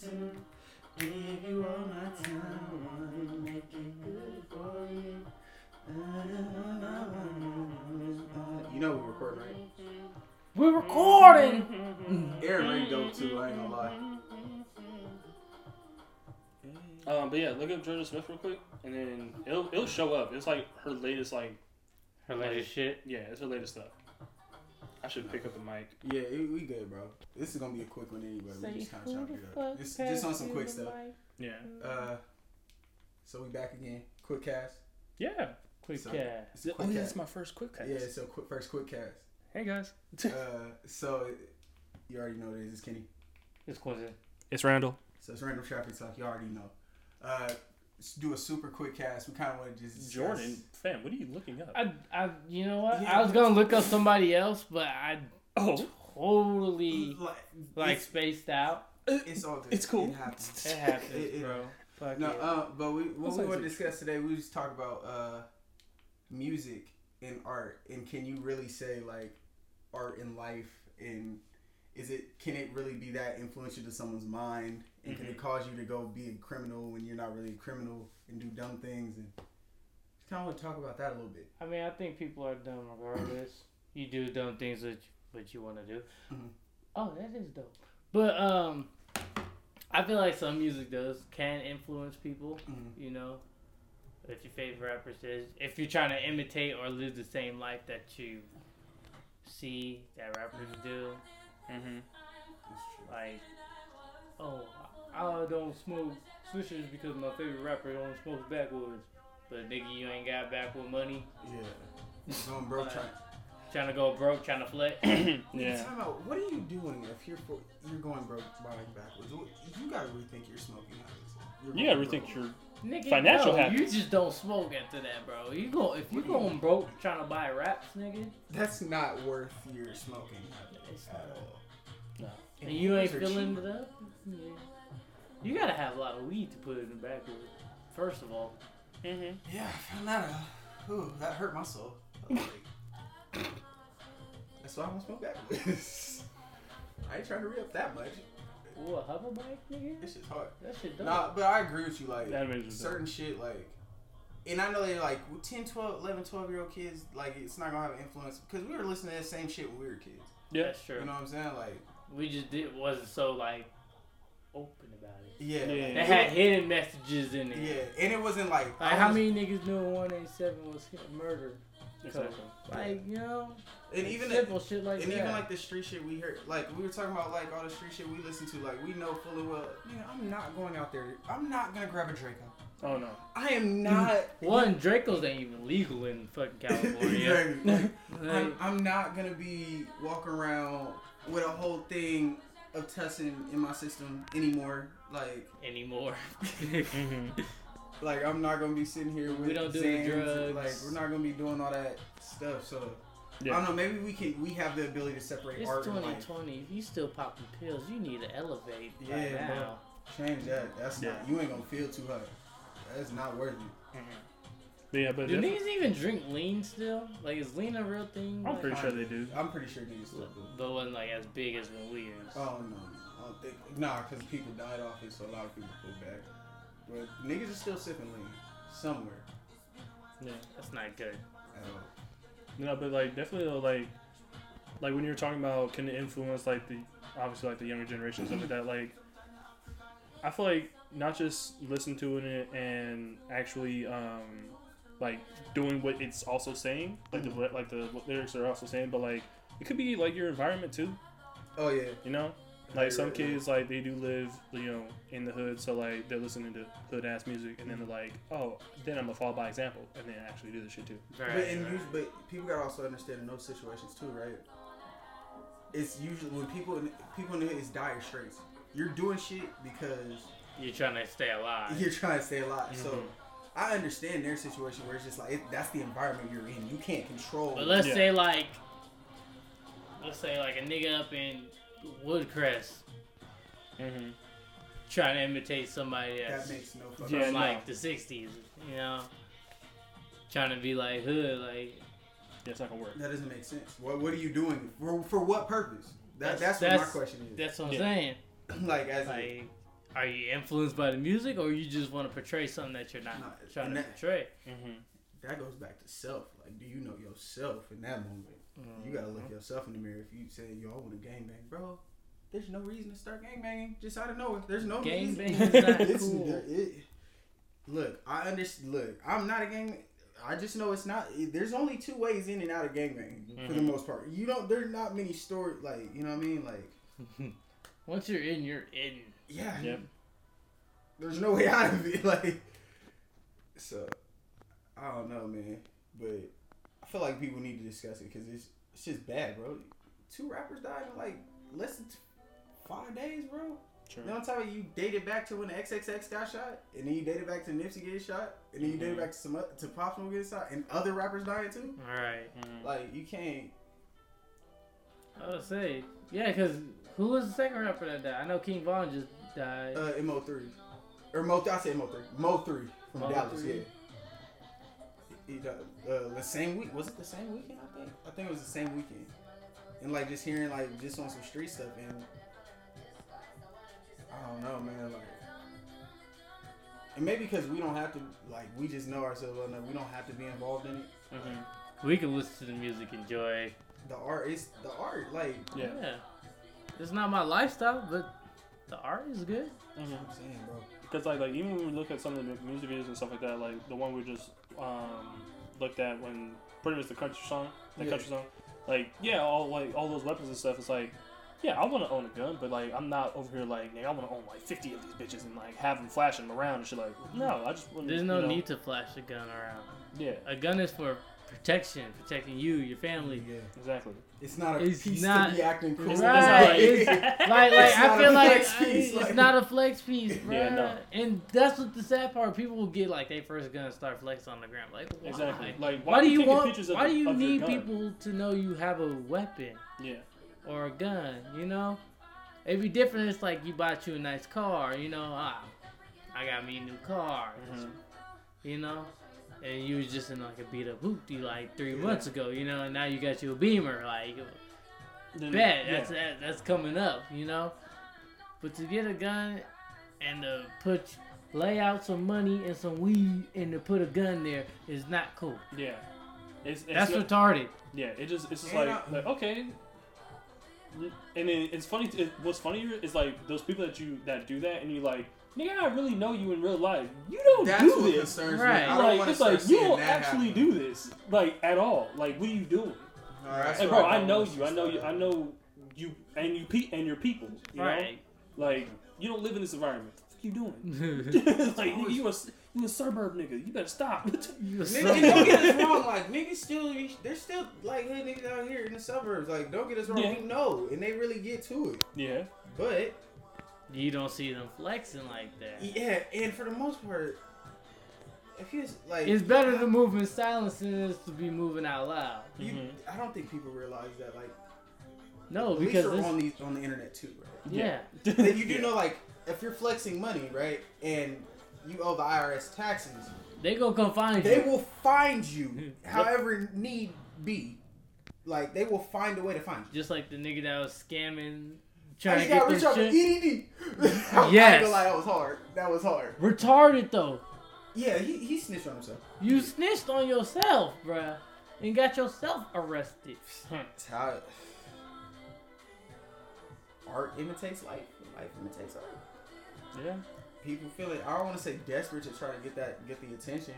to give you all my time. Wanna make it good for you. You know we record, right? We're recording. Aaron Ray dope too. I ain't gonna lie. Um, but yeah, look up Jorja Smith real quick, and then it'll it'll show up. It's like her latest, like Her latest shit. yeah, it's her latest stuff. I should pick up the mic. Yeah, it, we good, bro. This is gonna be a quick one anyway. We just kind of chopped it up. Just, just on some quick stuff. Yeah, Uh, so we back again. Quick cast. yeah. Quick So- cast. It's a Oh yeah, cast. it's my first quick cast. Yeah, so quick, first quick cast. Hey guys, Uh, so you already know what it is. It's Kenny. It's Quincy. it's Randall. So it's random traffic talk. You already know. Uh, let's do a super quick cast. We kind of want to just discuss- Jordan, fam, what are you looking up? I, I, you know what? Yeah. I was gonna look up somebody else, but I oh, totally like, like spaced out. it's all good. It's cool. It happens. It happens, It- it- bro. Fuck No, it. uh, but we what That's we like want to discuss today. We just talk about uh, music and art, and can you really say like art and life, and is it can it really be that influential to someone's mind, and can it cause you to go be a criminal when you're not really a criminal and do dumb things, and kind of want to talk about that a little bit. I mean, I think people are dumb regardless. you do dumb things that what you want to do. Mhm. Oh, that is dope. But um, I feel like some music does can influence people. Mhm. You know, if your favorite rapper says if you're trying to imitate or live the same life that you see that rappers do, mm-hmm. That's true. like, oh, I don't smoke swishers because my favorite rapper only smokes backwoods. But nigga, you ain't got backwood money. Yeah. Going broke trying. Trying to go broke, trying to flex. Yeah. yeah. Time out. What are you doing if you're for, you're going broke buying backwoods? You gotta rethink your smoking habits. You're gotta rethink broke. your Nigga, Financial no, habits. You just don't smoke after that, bro. You go if you What do you going broke trying to buy wraps, nigga, That's not worth your smoking habits It's at all. No. and you ain't filling cheap. it up, yeah. you gotta have a lot of weed to put in the backwood. First of all, mm-hmm. Yeah, I found that out. Ooh, that hurt my soul. I was like, That's why I don't smoke backwoods. I ain't trying to re up that much. what hover bike, nigga? This shit's hard. That shit dope. Nah, but I agree with you. Like That makes sense. certain shit, like, and I know they like 10, 12, 11, 12 year old kids. Like, it's not gonna have an influence because we were listening to that same shit when we were kids. Yeah. That's true. You know what I'm saying? Like, we just did wasn't so like open about it. yeah, Yeah. like, They had hidden messages in it. yeah, and it wasn't like, Like I how was- many niggas knew 187 was murder? Exactly. Like you know, and even the, simple shit like and that. even like the street shit we heard, like we were talking about, like all the street shit we listen to, like we know fully well. You know, I'm not going out there. I'm not gonna grab a Draco. Oh no. I am not. One Dracos ain't even legal in fucking California. Like, Like, I'm, I'm not gonna be walking around with a whole thing of testing in my system anymore. Like, anymore. Like I'm not gonna be sitting here with We don't do Xans, drugs. Like, we're not gonna be doing all that stuff. So I don't know. Maybe we can. We have the ability to separate It's art and life. 2020. If you still popping pills, you need to elevate Yeah, right now. Change that. That's Yeah. not. You ain't gonna feel too hot. That's not worth it. But yeah, but Do definitely- niggas even drink lean still? Like, is lean a real thing? I'm Like, pretty sure they do. I'm pretty sure niggas still do. But wasn't like as big as when we is. Oh no, I don't think. Nah, because people died off it, so a lot of people pulled back. But niggas are still sipping lean somewhere Yeah, that's not good. at all. No, but like definitely though, like like when you're talking about can it influence like the obviously like the younger generation stuff like that. Like I feel like not just listening to it and actually um like doing what it's also saying, like the like the lyrics are also saying, but like it could be like your environment too. Oh yeah. You know, like some kids like they do live you know in the hood, so like they're listening to hood ass music, and then they're like, oh, then I'm gonna follow by example, and then actually do the shit too. But, and us- but people gotta also understand in those situations too, right? It's usually when people in, people in the hood is dire straits. You're doing shit because You're trying to stay alive. you're trying to stay alive. So Mhm. I understand their situation where it's just like it, that's the environment you're in. You can't control. But let's Yeah. say like, let's say like a nigga up in Woodcrest Mm-hmm. trying to imitate somebody that makes no from Yeah, no. like the '60s, you know, trying to be like hood, like Yeah, it's not gonna work. That doesn't make sense. What What are you doing for? For what purpose? That, That's- that's, what my question is. that's what I'm Yeah. saying. like as a, are you influenced by the music or you just want to portray something that you're not Nah, trying to that- portray? Mm-hmm. that goes back to self. Like, do you know yourself in that moment? You gotta look yourself in the mirror. If you say, "Yo, I want to gang bang," bro, there's no reason to start gang banging just out of nowhere. There's no Gang reason. banging is not cool. it- look, I understand. Look, I'm not a gang. I just know it's not. it- there's only two ways in and out of gang banging for the Mhm. most part. You don't. There's not many stories. Like, you know what I mean? Like, Once you're in, you're in. yeah. Yep. There's no way out of it. Like, so I don't know, man. But feel like people need to discuss it because it's it's just bad, bro. Two rappers died in like less than t- five days, bro. Sure. You know what I'm talking about? You dated back to when the XXX got shot, and then you dated back to Nipsey getting shot, and then you dated Mhm. back to some oth- to Pop Smoke getting shot, and other rappers dying too. All right. Mhm. Like you can't. I would say, yeah, because who was the second rapper that died? I know King Von just died. Uh, Mo three, or Mo. I say Mo three. Mo three from Mo Dallas. 3. Yeah. He died, uh, the same week. Was it the same weekend? I think. I think it was the same weekend. And like just hearing like just on some street stuff and I don't know, man. Like, and maybe because we don't have to like we just know ourselves well enough. We don't have to be involved in it. Mhm. we can listen to the music, enjoy. The art is the art. Like Yeah. It's not my lifestyle, but the art is good. Mhm. I'm saying, bro. Because like like even when we look at some of the music videos and stuff like that, like the one we just um, looked at when pretty much the country song, the Yeah. country song, like yeah, all like all those weapons and stuff. It's like yeah, I want to own a gun, but like I'm not over here like I want to own like 50 of these bitches and like have them flashing them around and shit. Like no, I just want. There's no need to flash a gun around. Yeah, A gun is for protection, protecting you, your family. Yeah. exactly. It's not a It's piece not- to be acting cool. Right. how It's, is. like, like It's I feel like flex piece, it's like- not a flex piece, bro. Yeah, no. And that's what the sad part. People will get like they first gonna start flexing on the ground. Like, why? Exactly. Like Why, do you want? pictures of Why do you of need people to know you have a weapon Yeah. or a gun? You know, it'd be different. It's like you bought you a nice car. You know, ah, I got me a new car. Mhm. You know. And you was just in like a beat up hoopty like three Yeah. months ago, you know, and now you got you a beamer, like Then- bet yeah. that's that, that's coming up, you know. But to get a gun and to put lay out some money and some weed and to put a gun there is not cool. Yeah. It's, it's That's not- retarded. Yeah, it just it's just like, I- like okay. And then it's funny. It, what's funnier is like those people that you that do that, and you like, nigga, I really know you in real life. You don't That's do what this. concerns Right. me. I don't Like want it's to like you seeing don't that actually happen. do this like at all. Like what are you doing? Alright, that's Hey, what bro, I I don't know want to you. I know you. start I know you, and you pe- and your people. You Right. know, like you don't live in this environment. What the fuck you doing? like nigga, you a you a suburb nigga. You better stop. Nigga, and don't get us wrong. Like niggas still, there's still like hood niggas out here in the suburbs. Like don't get us wrong. Yeah. We know, and they really get to it. yeah. But You don't see them flexing like that. yeah, and for the most part, if you like, It's better to move in silence than it is to be moving out loud. You, Mhm. I don't think people realize that. Like, No, police because are on the on the internet too, right? yeah. Then you do know, like, if you're flexing money, right, and you owe the IRS taxes, They gonna come find they you. They will find you, however need be. Like, they will find a way to find you. Just like the nigga that was scamming, I trying just to got get this shit. EDD. Yes. lie, that was hard. That was hard. Retarded though. Yeah, he, he snitched on himself. You snitched on yourself, bruh, and got yourself arrested. That's how it, art imitates life. Life imitates art. Yeah. People feel it. I don't want to say desperate to try to get that, get the attention.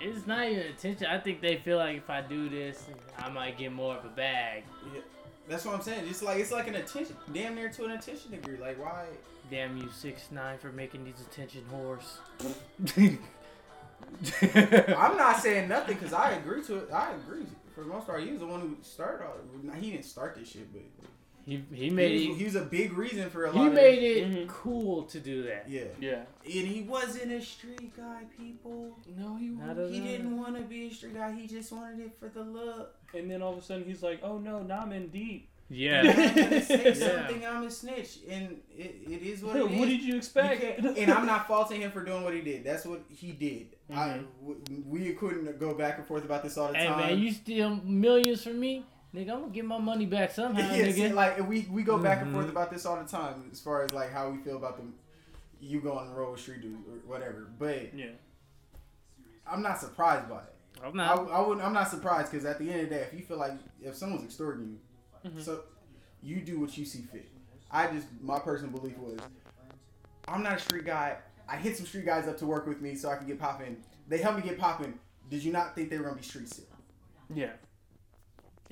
It's not even attention. I think they feel like if I do this, I might get more of a bag. Yeah, that's what I'm saying. It's like it's like an attention, damn near to an attention degree. Like why? Damn you, six nine, for making these attention whores. I'm not saying nothing because I agree to it. I agree. For the most part, he was the one who started all. He didn't start this shit, but he he he made was, it. he was a big reason for a lot. He of made this. it Mhm. cool to do that. Yeah, Yeah. and he wasn't a street guy. People, No, he Not he didn't want to be a street guy. He just wanted it for the look. And then all of a sudden he's like, "Oh no, now I'm in deep." Yeah. I'm gonna say Yeah. something. I'm a snitch, and it, it is what it is. What, it is. did you You expect? can't- and I'm not faulting him for doing what he did. That's what he did. I, Mhm. w- we couldn't go back and forth about this all the Hey time. man, you steal millions from me, nigga. I'm gonna get my money back somehow, yeah, see, nigga. like we we go back and Mhm. forth about this all the time as far as like how we feel about the you going on the road with street dudes or whatever. But Yeah. I'm not surprised by it. I'm not. I wouldn't. I'm not surprised because at the end of the day, if you feel like if someone's extorting you, Mhm. so you do what you see fit. I just my personal belief was, I'm not a street guy. I hit some street guys up to work with me so I can get popping. They helped me get popping. Did you not think they were gonna be street sick? Yeah.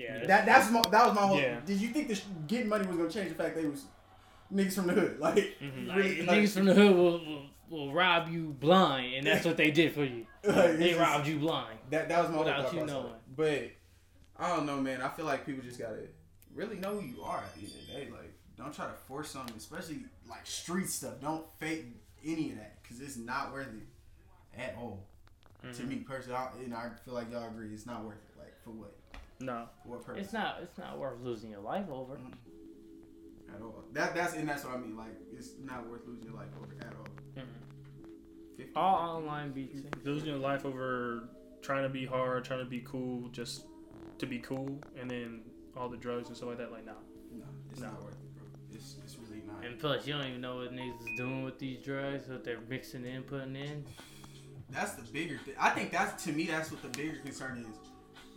Yeah. That that's my, that was my whole. Yeah. Did you think the sh- getting money was gonna change the fact they was niggas from the hood? Like, Mhm. like, really, like- niggas from the hood will, will, will rob you blind, and that's what they did for you. like, They it's just- robbed you blind. That that was my whole Without thought you process. knowing. But I don't know, man. I feel like people just gotta really know who you are at the end of the day. Like, don't try to force something, especially like street stuff. Don't fake any of that because it's not worth it at all. To Mhm. me personally, I, and I feel like y'all agree, it's not worth it. Like for what? No. What purpose? It's not. It's not worth losing your life over. at all. That that's and that's what I mean. Like, it's not worth losing your life over at all. Mhm. 50, All online beats. Losing your life over trying to be hard, trying to be cool, just to be cool, and then all the drugs and stuff like that. Like, nah. No, it's No. not worth it, bro. It's it's really not. And plus, you don't even know what niggas is doing with these drugs, what they're mixing in, putting in. That's the bigger thing. I think that's to me. That's what the bigger concern is.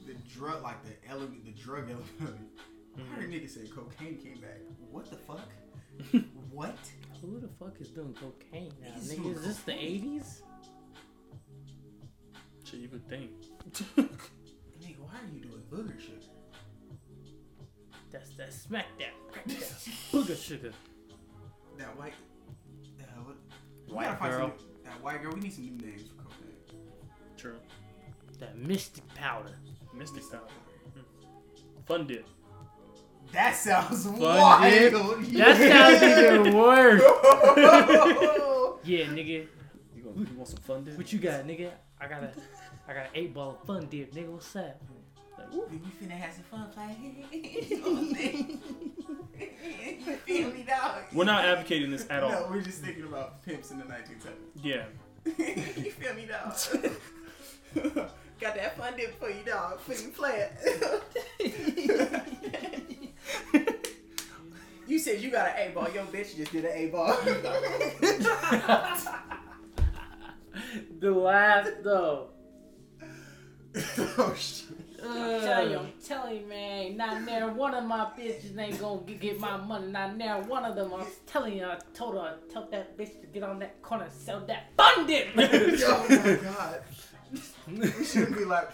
The drug, like the element, the drug element. of it. I heard niggas say cocaine came back. What the fuck? what? Who the fuck is doing cocaine now, He's nigga? Is this the 80s? Shit, you would think. Nigga, why are you doing booger sugar? That's that smack that, crack that, booger sugar. That white. Uh, what? we White gotta find girl. Some, new- that white girl. We need some new names for cocaine. True. That mystic powder. Mystic style. Fun dip. That sounds dip? wild. That sounds even worse. sounds. Yeah, nigga. You, want, you want some fun dip? What you got, nigga? I got a, I got an eight ball of fun dip, nigga. What's up? Like, woo. we finna have some fun playing. you know what I'm saying? You feel me, dog? We're not advocating this at all. No, we're just thinking about pimps in the 1970s. Yeah. you feel me, dog? Got that fun dip for you, dog. For you play it. you said you got an A ball. Yo, bitch just did an A ball. The laugh though. oh shit. I'm telling you, I'm telling you, man. Not near one of my bitches ain't gonna get, get my money. Not near one of them. I'm telling you, I told her, I told that bitch to get on that corner and sell that fun dip. oh my god. We shouldn't be like.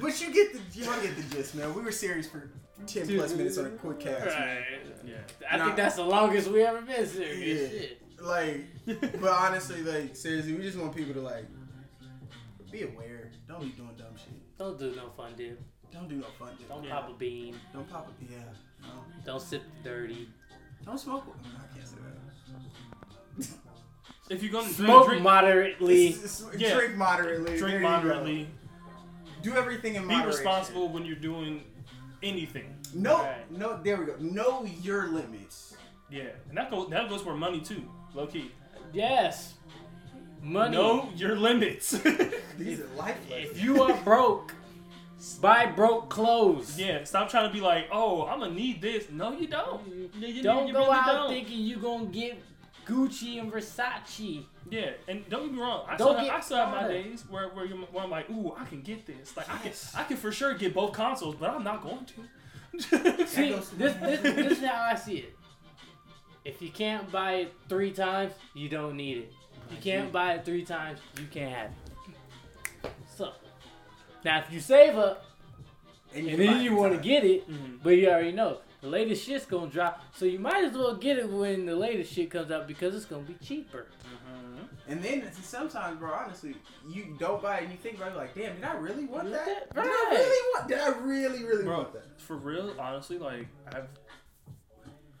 But you get the y'all get the gist, man. We were serious for ten plus minutes on a quick cast, man. Yeah. I Nah. think that's the longest we ever been serious. Yeah. Shit. Like, but honestly, like seriously, we just want people to like be aware. Don't be doing dumb shit. Don't do no fun dip. Don't do no fun shit. Don't Yeah. pop a bean. Don't pop a Yeah. No. Don't sip the dirty. Don't smoke. I can't say that. If you're gonna Smoke drink, moderately. S- s- Yeah. Drink moderately. Drink you go. moderately. Do everything in Be moderation. responsible when you're doing anything. No, Right. no. There we go. Know your limits. Yeah, and that goes that goes for money too, low key. Yes. Money. Know your limits. These are life lessons. If you are broke, buy broke clothes. yeah, stop trying to be like, oh, I'm gonna need this. No, you don't. Mm-hmm. You- you- Don't you go really out don't. thinking you gonna get Gucci and Versace. Yeah, and don't get me wrong. I Don't still, get I still have my days where, where, you're, where I'm like, ooh, I can get this. Like I can, I can for sure get both consoles, but I'm not going to. See, this, this, this is how I see it. If you can't buy it three times, you don't need it. If you can't buy it three times, you can't have it. So, now if you save up and can then you want to get it, Mhm. but you already know the latest shit's gonna drop, so you might as well get it when the latest shit comes out because it's gonna be cheaper. Mm-hmm. And then sometimes, bro, honestly, you don't buy it and you think about it like, damn, did I really want Want that? that? Did I really want? Did I really, really Bro, want that? for real, honestly, like I've,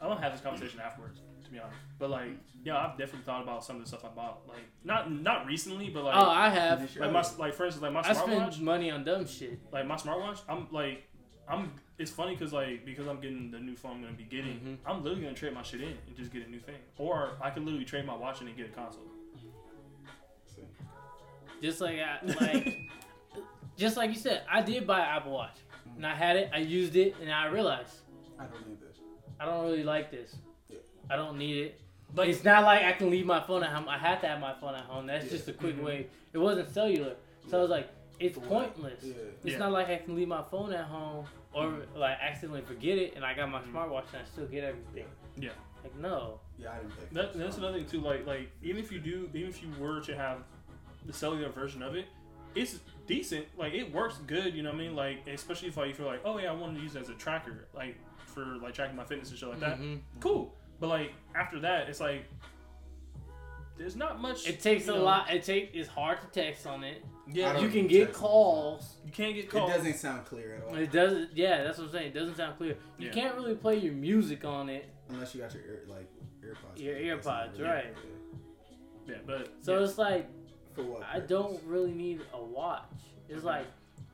I don't have this conversation afterwards, to be honest. But like, yeah, I've definitely thought about some of the stuff I bought. Like, not not recently, but like, oh, I have. like my like for instance, like my I smartwatch. spend money on dumb shit. like my smartwatch, I'm like, I'm. It's funny because like because I'm getting the new phone I'm gonna be getting, Mhm. I'm literally gonna trade my shit in and just get a new thing, or I can literally trade my watch in and get a console. Just like I like, just like you said, I did buy an Apple Watch, and I had it, I used it, and I realized I don't need this. I don't really like this. Yeah. I don't need it. But it's not like I can leave my phone at home. I have to have my phone at home. That's Yeah. just a quick Mhm. way. It wasn't cellular, so I was like, it's For pointless. Yeah. It's Yeah. not like I can leave my phone at home or like accidentally forget it, and I got my Mhm. smartwatch and I still get everything. Yeah. Like no. Yeah, I didn't think That, that's another thing too. Like like even if you do, even if you were to have the cellular version of it, it's decent. Like it works good. You know what I mean? Like especially if like if you're like, oh yeah, I want to use it as a tracker, like for like tracking my fitness and shit like that. Mhm. Cool. But like after that, it's like there's not much. It takes a know, lot. It take. It's hard to text on it. Yeah, You you, can get calls. you can't get It doesn't sound clear at all. It doesn't. Yeah, that's what I'm saying. It doesn't sound clear. You Yeah. can't really play your music on it. Unless you got your ear, like earpods. Your That's earpods, really- right. yeah. Yeah, but So yeah. it's like For what? I purpose? don't really need a watch. It's like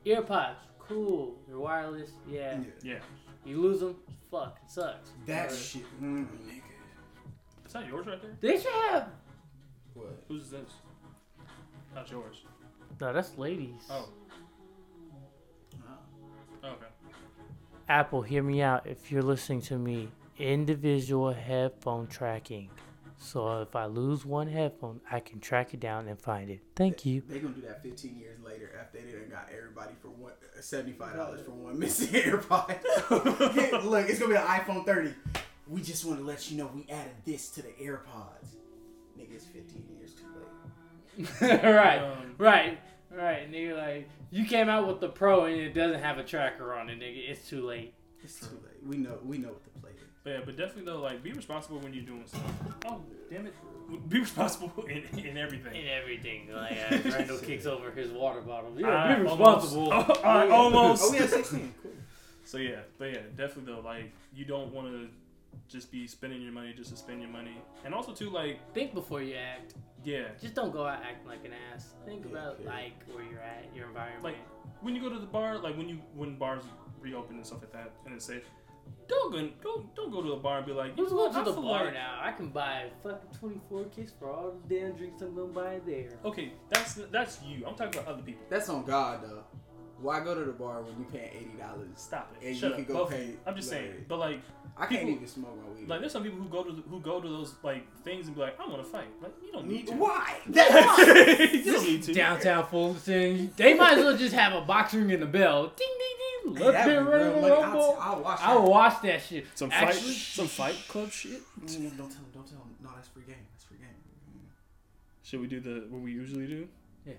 earpods, cool. They're wireless, yeah. Yeah. yeah. You lose them, fuck, it sucks. That Right. shit, mm, nigga. Is that yours right there? They should have. What? Whose is this? Not yours. No, that's ladies. Oh, okay. Apple, hear me out. If you're listening to me, individual headphone tracking. So if I lose one headphone, I can track it down and find it. Thank you. They're gonna do that 15 years later after they done got everybody for one uh, seventy-five dollars for one missing AirPod. Look, it's gonna be an iPhone 30. We just want to let you know we added this to the AirPods. Nigga, it's 15 years too late. right, Um, right, right. Nigga, like you came out with the Pro and it doesn't have a tracker on it, nigga. It's too late. It's too late. We know. We know what the play is. But yeah, but definitely though, like be responsible when you're doing stuff. Oh, damn it! Be responsible in, in everything. In everything, like uh, Randall kicks over his water bottle. Yeah, I be almost- responsible. I almost. Oh, we have 16. Cool. So yeah, but yeah, definitely though, like you don't want to just be spending your money just to spend your money, and also too, like Think before you act. yeah, Just don't go out acting like an ass. Think Yeah, about yeah. like where you're at, your environment. Like, when you go to the bar, like when you when bars reopen and stuff like that, and it's safe. Don't go, don't don't go to a bar and be like, you Who's going to the bar like- now? I can buy fucking 24 kicks for all the damn drinks I'm gonna buy there. Okay, that's that's you. I'm talking about other people. That's on God though. Why go to the bar when you paying eighty dollars? Stop it. And Shut you up. can go Both pay. I'm just saying, but like, I can't People- even smoke my weed. like there's some people who go to the, who go to those like things and be like, I want to fight. Like you don't need to. Why? That's you don't need to. Downtown Fulton. They might as well just have a box ring and a bell. Ding ding ding. Hey, Let's that'd get ready real to. I'll, rumble. I'll watch I will that. watch that shit. Some fight, Actually- some fight club shit. Mm, don't tell him. Don't tell him. No, that's free game. That's free game. Should we do the what we usually do? Yeah.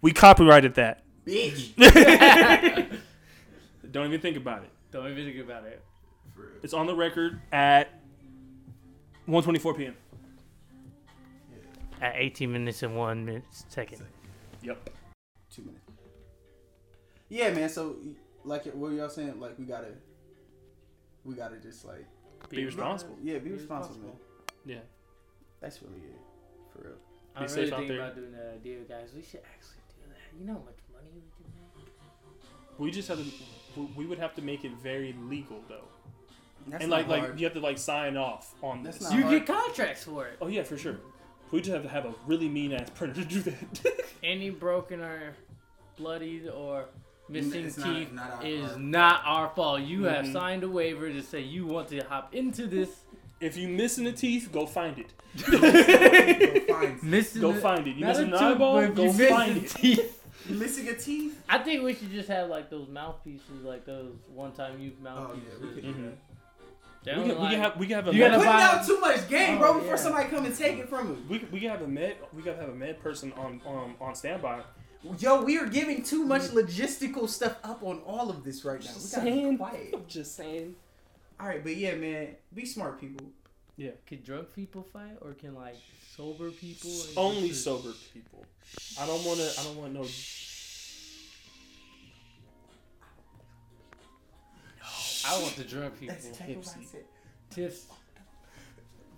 We copyrighted that. Bitch. Don't even think about it. Don't even think about it. For. It's on the record at 1:24 p.m. At 18 minutes and one minute second. Yep. Two minutes. Yeah, man. So, like, what y'all saying? Like, we gotta, we gotta just like, Be responsible. yeah, be, Be responsible, responsible. Yeah. man. That's really it, for real. I'm safe really out thinking there. about doing that idea, guys. We should actually do that. You know how much money we can make? We just have to. we- We would have to make it very legal though, That's and not like like hard. you have to like sign off on That's this. not- You hard. get contracts for it. Oh yeah, for sure. We just have to have a really mean ass printer to do that. Any broken or bloodied or missing It's teeth not our- is our- not our fault. You have Mhm. signed a waiver to say you want to hop into this. if you missing a teeth, go find it. Go find- Missing Go find it. You not missing a an tooth, eyeball? Go find it. teeth. You missing a teeth? I think we should just have like those mouthpieces, like those one-time use Oh mouthpieces. yeah, we could. Do mm-hmm. that. They We only can, we can have we can have a You med, gotta Putting buy- out too much game, Oh, bro. Before yeah. somebody come and take it from me. we, we can have a med we gotta have a med person on on on standby. Yo, we are giving too much logistical stuff up on all of this right now. We gotta be Saying. quiet. I'm just saying. All right, but yeah, man, be smart, people. Can drunk people fight, or can like sober people? Only just- sober people. I don't want to. I don't want no. I want the drunk people. That's exactly what I Tipsy. said. Tips.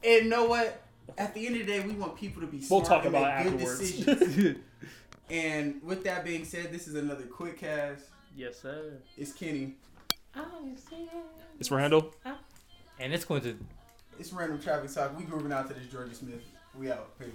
And you know what? At the end of the day, we want people to be We'll smart talk and about make good afterwards. decisions. and with that being said, this is another quick cast. Yes, sir. It's Kenny. Oh you see. It's Randall. Ah. And it's going to It's random traffic talk. We grooving out to this Jorja Smith. We out. Peace.